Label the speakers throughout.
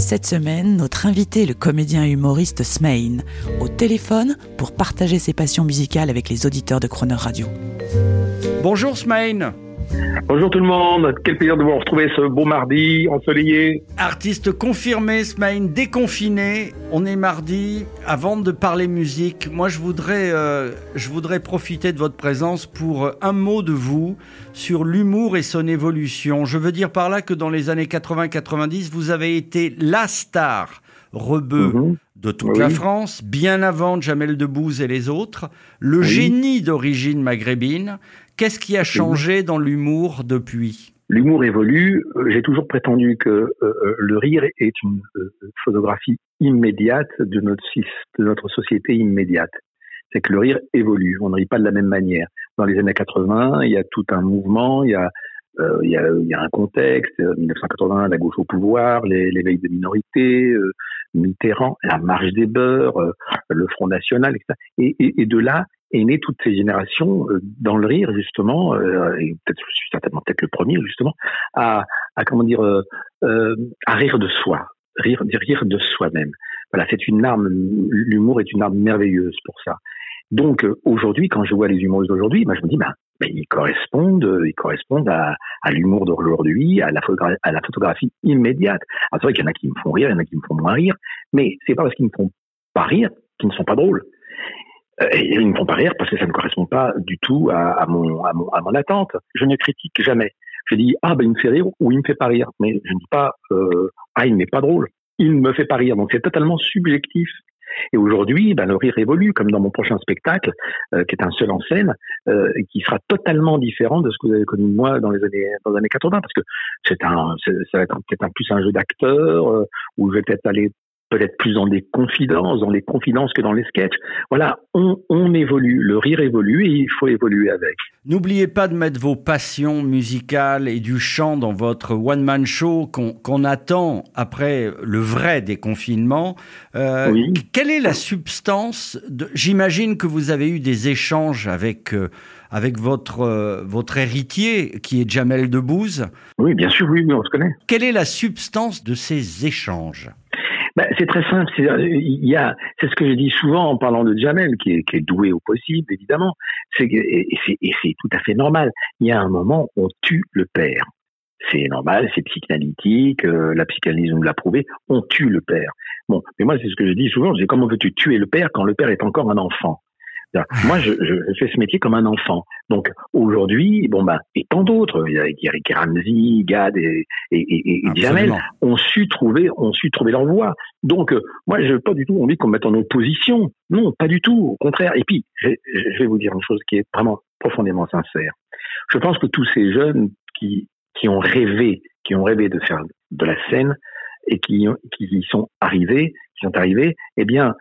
Speaker 1: Cette semaine, notre invité est le comédien humoriste Smain, au téléphone pour partager ses passions musicales avec les auditeurs de Croner Radio.
Speaker 2: Bonjour Smain.
Speaker 3: Bonjour tout le monde, quel plaisir de vous retrouver ce beau mardi ensoleillé.
Speaker 2: Artiste confirmé, Smain, déconfiné. On est mardi. Avant de parler musique, moi je voudrais, euh, je voudrais profiter de votre présence pour euh, un mot de vous sur l'humour et son évolution. Je veux dire par là que dans les années 80-90, vous avez été la star rebeu
Speaker 3: Mhm.
Speaker 2: de toute
Speaker 3: Oui.
Speaker 2: la France, bien avant Jamel Debbouze et les autres, le génie d'origine maghrébine. Qu'est-ce qui a changé dans l'humour depuis?
Speaker 3: L'humour évolue, Euh, j'ai toujours prétendu que euh, euh, le rire est une euh, photographie immédiate de notre, de notre société immédiate. C'est que le rire évolue, on ne rit pas de la même manière. Dans les années 80, il y a tout un mouvement, il y a, euh, il y a, un contexte, euh, 1980, la gauche au pouvoir, l'éveil des minorités, euh, Mitterrand, la marche des beurs, euh, le Front National, etc. Et, de là est née toutes ces générations euh, dans le rire, justement, euh, et peut-être, je suis certainement peut-être le premier, justement, à, comment dire, euh, euh, à rire de soi, rire, rire de soi-même. Voilà, c'est une arme, l'humour est une arme merveilleuse pour ça. Donc euh, aujourd'hui, quand je vois les humoristes d'aujourd'hui, bah, je me dis, bah, ils correspondent, euh, ils correspondent à, l'humour d'aujourd'hui, à la, photographie immédiate. Alors c'est vrai qu'il y en a qui me font rire, il y en a qui me font moins rire, mais c'est pas parce qu'ils me font pas rire qu'ils ne sont pas drôles. Euh, et ils ne me font pas rire parce que ça ne correspond pas du tout à mon attente. Je ne critique jamais. Je dis ah ben il me fait rire ou il me fait pas rire, mais je ne dis pas euh, ah il n'est pas drôle. Il ne me fait pas rire, donc c'est totalement subjectif. Et aujourd'hui, ben, le rire évolue, comme dans mon prochain spectacle, euh, qui est un seul en scène, euh, qui sera totalement différent de ce que vous avez connu de moi dans les années dans les années 80, parce que c'est- ça va être peut-être un plus un jeu d'acteur, euh, où je vais peut-être aller peut-être plus dans des confidences, dans les confidences que dans les sketchs. Voilà, on, on évolue, le rire évolue et il faut évoluer avec.
Speaker 2: N'oubliez pas de mettre vos passions musicales et du chant dans votre one-man show qu'on attend après le vrai déconfinement. Euh,
Speaker 3: Oui.
Speaker 2: Quelle est la substance. J'imagine que vous avez eu des échanges avec, euh, avec votre, euh, votre héritier, qui est Jamel Debbouze.
Speaker 3: Oui, bien sûr, oui, oui, on se connaît.
Speaker 2: Quelle est la substance de ces échanges?
Speaker 3: Ben, c'est très simple. C'est, euh, c'est ce que je dis souvent en parlant de Jamel, qui est, doué au possible, évidemment. Et, c'est, tout à fait normal. Il y a un moment, on tue le père. C'est normal, c'est psychanalytique, euh, la psychanalyse nous l'a prouvé, on tue le père. Bon, mais moi, c'est ce que je dis souvent, je dis comment veux-tu tuer le père quand le père est encore un enfant? Moi, je fais ce métier comme un enfant. Donc, aujourd'hui, bon, ben, et tant d'autres, il y a Eric Ramsey, Gad et, et, et, et Jamel, ont su trouver, ont su trouver leur voie. Donc, euh, moi, je n'ai pas du tout envie qu'on me mette en opposition. Non, pas du tout. Au contraire. Et puis, je, je vais vous dire une chose qui est vraiment profondément sincère. Je pense que tous ces jeunes qui, qui ont rêvé, qui ont rêvé de faire de la scène et qui, qui y sont arrivés, qui sont arrivés, eh bien,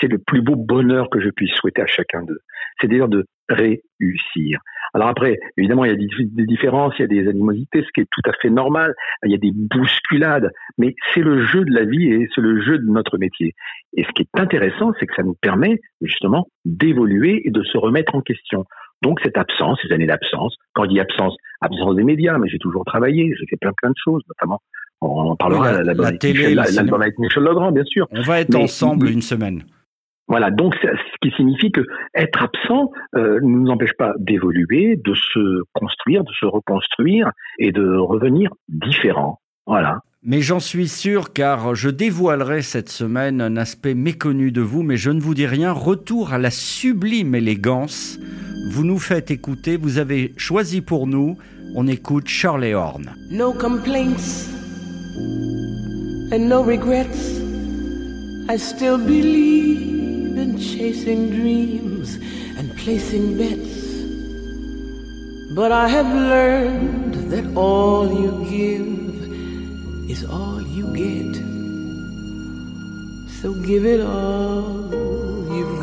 Speaker 3: c'est le plus beau bonheur que je puisse souhaiter à chacun d'eux. C'est-à-dire de réussir. Alors après, évidemment, il y a des, des différences, il y a des animosités, ce qui est tout à fait normal. Il y a des bousculades, mais c'est le jeu de la vie et c'est le jeu de notre métier. Et ce qui est intéressant, c'est que ça nous permet justement d'évoluer et de se remettre en question. Donc cette absence, ces années d'absence, quand je dis absence, absence des médias, mais j'ai toujours travaillé, j'ai fait plein plein de choses, notamment on en parlera
Speaker 2: Oui, la- la
Speaker 3: avec
Speaker 2: télé, cinéma.
Speaker 3: avec Michel Legrand, bien sûr.
Speaker 2: On va être
Speaker 3: Mais-
Speaker 2: ensemble une semaine.
Speaker 3: Voilà, donc ce qui signifie que être absent euh, ne nous empêche pas d'évoluer, de se construire, de se reconstruire et de revenir différent. Voilà.
Speaker 2: Mais j'en suis sûr car je dévoilerai cette semaine un aspect méconnu de vous, mais je ne vous dis rien. Retour à la sublime élégance. Vous nous faites écouter, vous avez choisi pour nous, on écoute Shirley Horn.
Speaker 4: No complaints and no regrets. I still believe in chasing dreams and placing bets. But I have learned that all you give is all you get. So give it all you've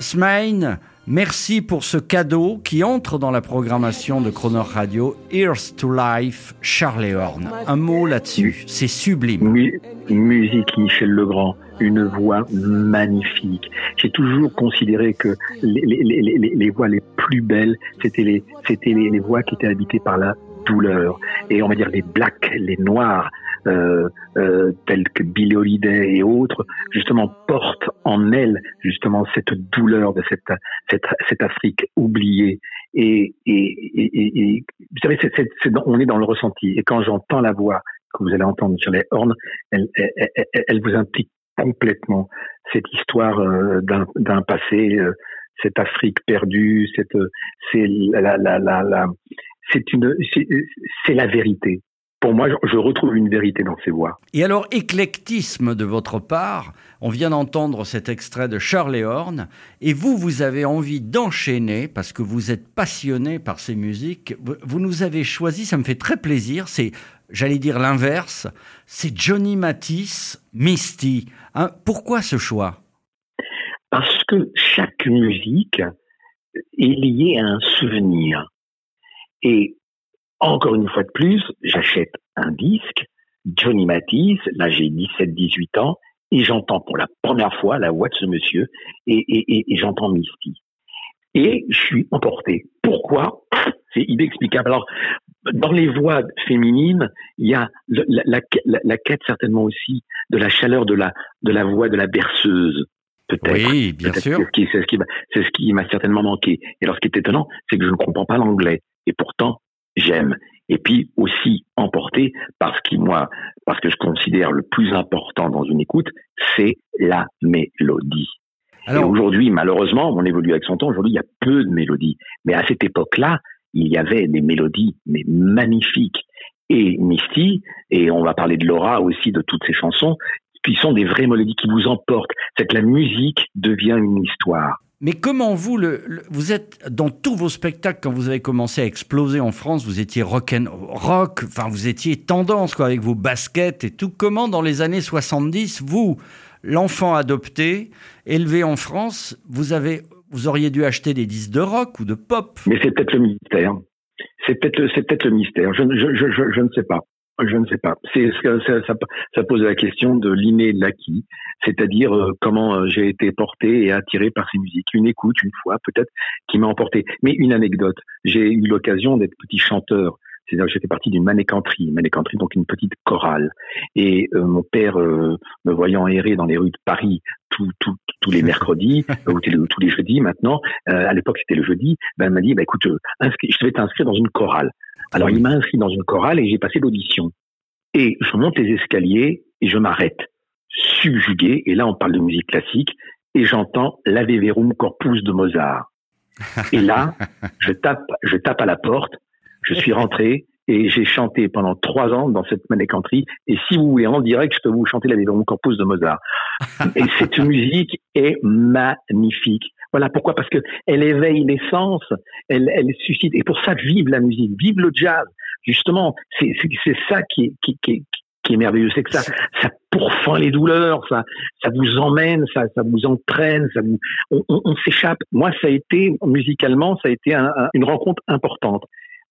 Speaker 2: Smain, merci pour ce cadeau qui entre dans la programmation de Croner Radio, Ears to Life, Charlie Horn. Un mot là-dessus, c'est sublime.
Speaker 3: Mu- musique Michel Legrand, une voix magnifique. J'ai toujours considéré que les, les, voix les plus belles, c'était les, c'était les voix qui étaient habitées par la douleur. Et on va dire les blacks, les noirs, euh, euh, tels que Billie Holiday et autres, justement portent en elles justement cette douleur de cette, cette, cette Afrique oubliée. Et, et, et, et- vous savez, c'est, c'est, c'est dans- on est dans le ressenti. Et quand j'entends la voix que vous allez entendre sur les horns, elle, elle, elle- vous implique complètement cette histoire euh, d'un, passé, euh, cette Afrique perdue, cette, euh, c'est la, la, la, la- une, c'est la vérité. Pour moi, je, retrouve une vérité dans ces voix.
Speaker 2: Et alors, éclectisme de votre part, on vient d'entendre cet extrait de Charlie Horn, et vous, vous avez envie d'enchaîner, parce que vous êtes passionné par ces musiques, vous, vous nous avez choisi, ça me fait très plaisir, c'est, j'allais dire l'inverse, c'est Johnny Matisse, Misty. Hein, pourquoi ce choix?
Speaker 3: Parce que chaque musique est liée à un souvenir. Et encore une fois de plus, j'achète un disque, Johnny Matisse, là j'ai 17-18 ans, et j'entends pour la première fois la voix de ce monsieur, et, et, et, et j'entends Misty. Et je suis emporté. Pourquoi? C'est inexplicable. Alors, dans les voix féminines, il y a le- la, la, la- quête certainement aussi de la chaleur de la, de la voix de la berceuse, peut-être.
Speaker 2: Oui, bien sûr.
Speaker 3: C'est ce qui, ce qui m'a certainement manqué. Et alors, ce qui est étonnant, c'est que je ne comprends pas l'anglais. Et pourtant, j'aime. Et puis aussi emporté parce que moi, parce que je considère le plus important dans une écoute, c'est la mélodie. Et aujourd'hui, malheureusement, on évolue avec son temps. Aujourd'hui, il y a peu de mélodies. Mais à cette époque-là, il y avait des mélodies, mais magnifiques. Et Misty, et on va parler de Laura aussi, de toutes ces chansons, qui sont des vraies mélodies qui vous emportent. C'est que la musique devient une histoire.
Speaker 2: Mais comment vous, le, le- vous êtes dans tous vos spectacles quand vous avez commencé à exploser en France, vous étiez rock and rock, enfin vous étiez tendance quoi avec vos baskets et tout. Comment dans les années 70, vous, l'enfant adopté, élevé en France, vous avez, vous auriez dû acheter des disques de rock ou de pop?
Speaker 3: Mais c'est peut-être le mystère. C'est peut-être peut-être le mystère. Je, je, je, je ne sais pas. Je ne sais pas. C'est, ça, ça, ça pose la question de l'inné et de l'acquis, c'est-à-dire euh, comment euh, j'ai été porté et attiré par ces musiques. Une écoute, une fois, peut-être, qui m'a emporté. Mais une anecdote. J'ai eu l'occasion d'être petit chanteur. C'est-à-dire que j'étais parti d'une manécanterie, manécanterie donc une petite chorale. Et euh, mon père, euh, me voyant errer dans les rues de Paris tous les mercredis ou tous les- jeudis maintenant, à l'époque c'était le jeudi, ben, il m'a dit, bah, écoute, je vais t'inscrire dans une chorale. Alors il m'a inscrit dans une chorale et j'ai passé l'audition. Et je monte les escaliers et je m'arrête, subjugué, et là on parle de musique classique, et j'entends l'Ave Verum Corpus de Mozart. Et là, je tape, je tape à la porte, je suis rentré et j'ai chanté pendant trois ans dans cette manécanterie. Et si vous voulez en direct, je peux vous chanter Verum Corpus de Mozart. Et cette musique est magnifique. Voilà pourquoi? Parce que elle éveille les sens, elle, elle suscite. Et pour ça, vive la musique, vive le jazz. Justement, c'est ça qui est, qui, qui, qui est merveilleux, c'est que ça, ça pourfend les douleurs, ça, ça vous emmène, ça, ça vous entraîne, ça vous, on, on- on s'échappe. Moi, ça a été musicalement, ça a été un- un- une rencontre importante.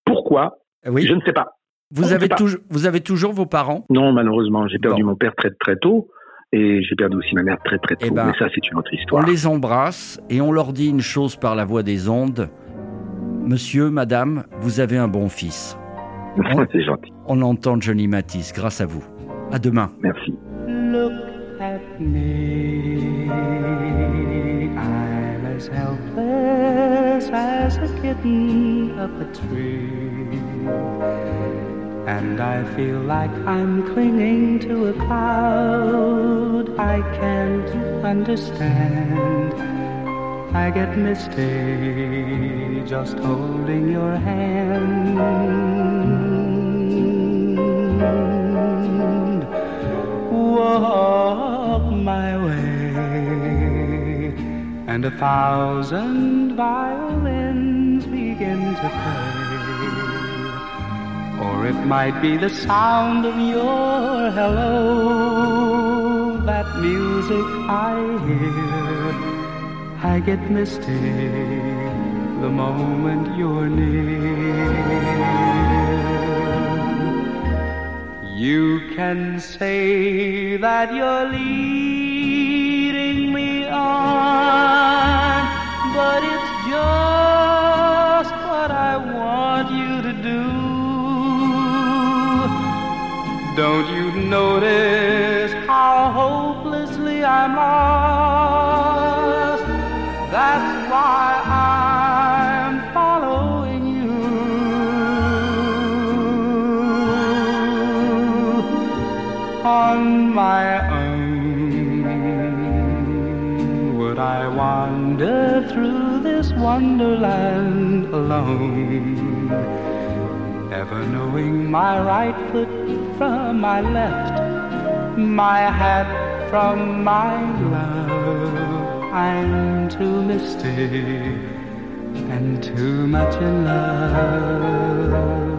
Speaker 3: Pourquoi?
Speaker 2: Oui.
Speaker 3: Je ne sais pas.
Speaker 2: Vous
Speaker 3: on
Speaker 2: avez, toujours, vous avez toujours vos parents?
Speaker 3: Non, malheureusement, j'ai perdu
Speaker 2: Bon.
Speaker 3: mon père très très tôt et j'ai perdu aussi ma mère très très tôt.
Speaker 2: Eh ben,
Speaker 3: Mais ça, c'est une autre
Speaker 2: On
Speaker 3: histoire.
Speaker 2: les embrasse et on leur dit une chose par la voix des ondes. Monsieur, madame, vous avez un bon fils.
Speaker 3: c'est gentil.
Speaker 2: On entend Johnny Matisse grâce à vous. À demain.
Speaker 3: Merci.
Speaker 4: Look at me. I'm as helpless as a kitten up a tree. And I feel like I'm clinging to a cloud I can't understand. I get misty just holding your hand. Walk my way, and a thousand violins begin to play. Or it might be the sound of your hello. That music I hear, I get misty the moment you're near. You can say that you're leading me on, but it's just Don't you notice how hopelessly I'm lost? That's why I'm following you. On my own, would I wander through this wonderland alone? Never knowing my right foot from my left, my hat from my glove. I'm too misty and too much in love.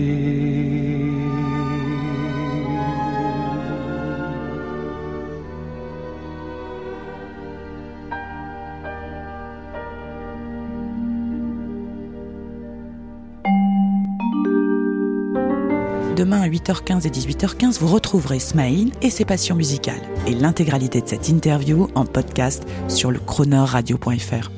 Speaker 1: Demain à 8h15 et 18h15, vous retrouverez Smaïl et ses passions musicales et l'intégralité de cette interview en podcast sur le chroneurradio.fr.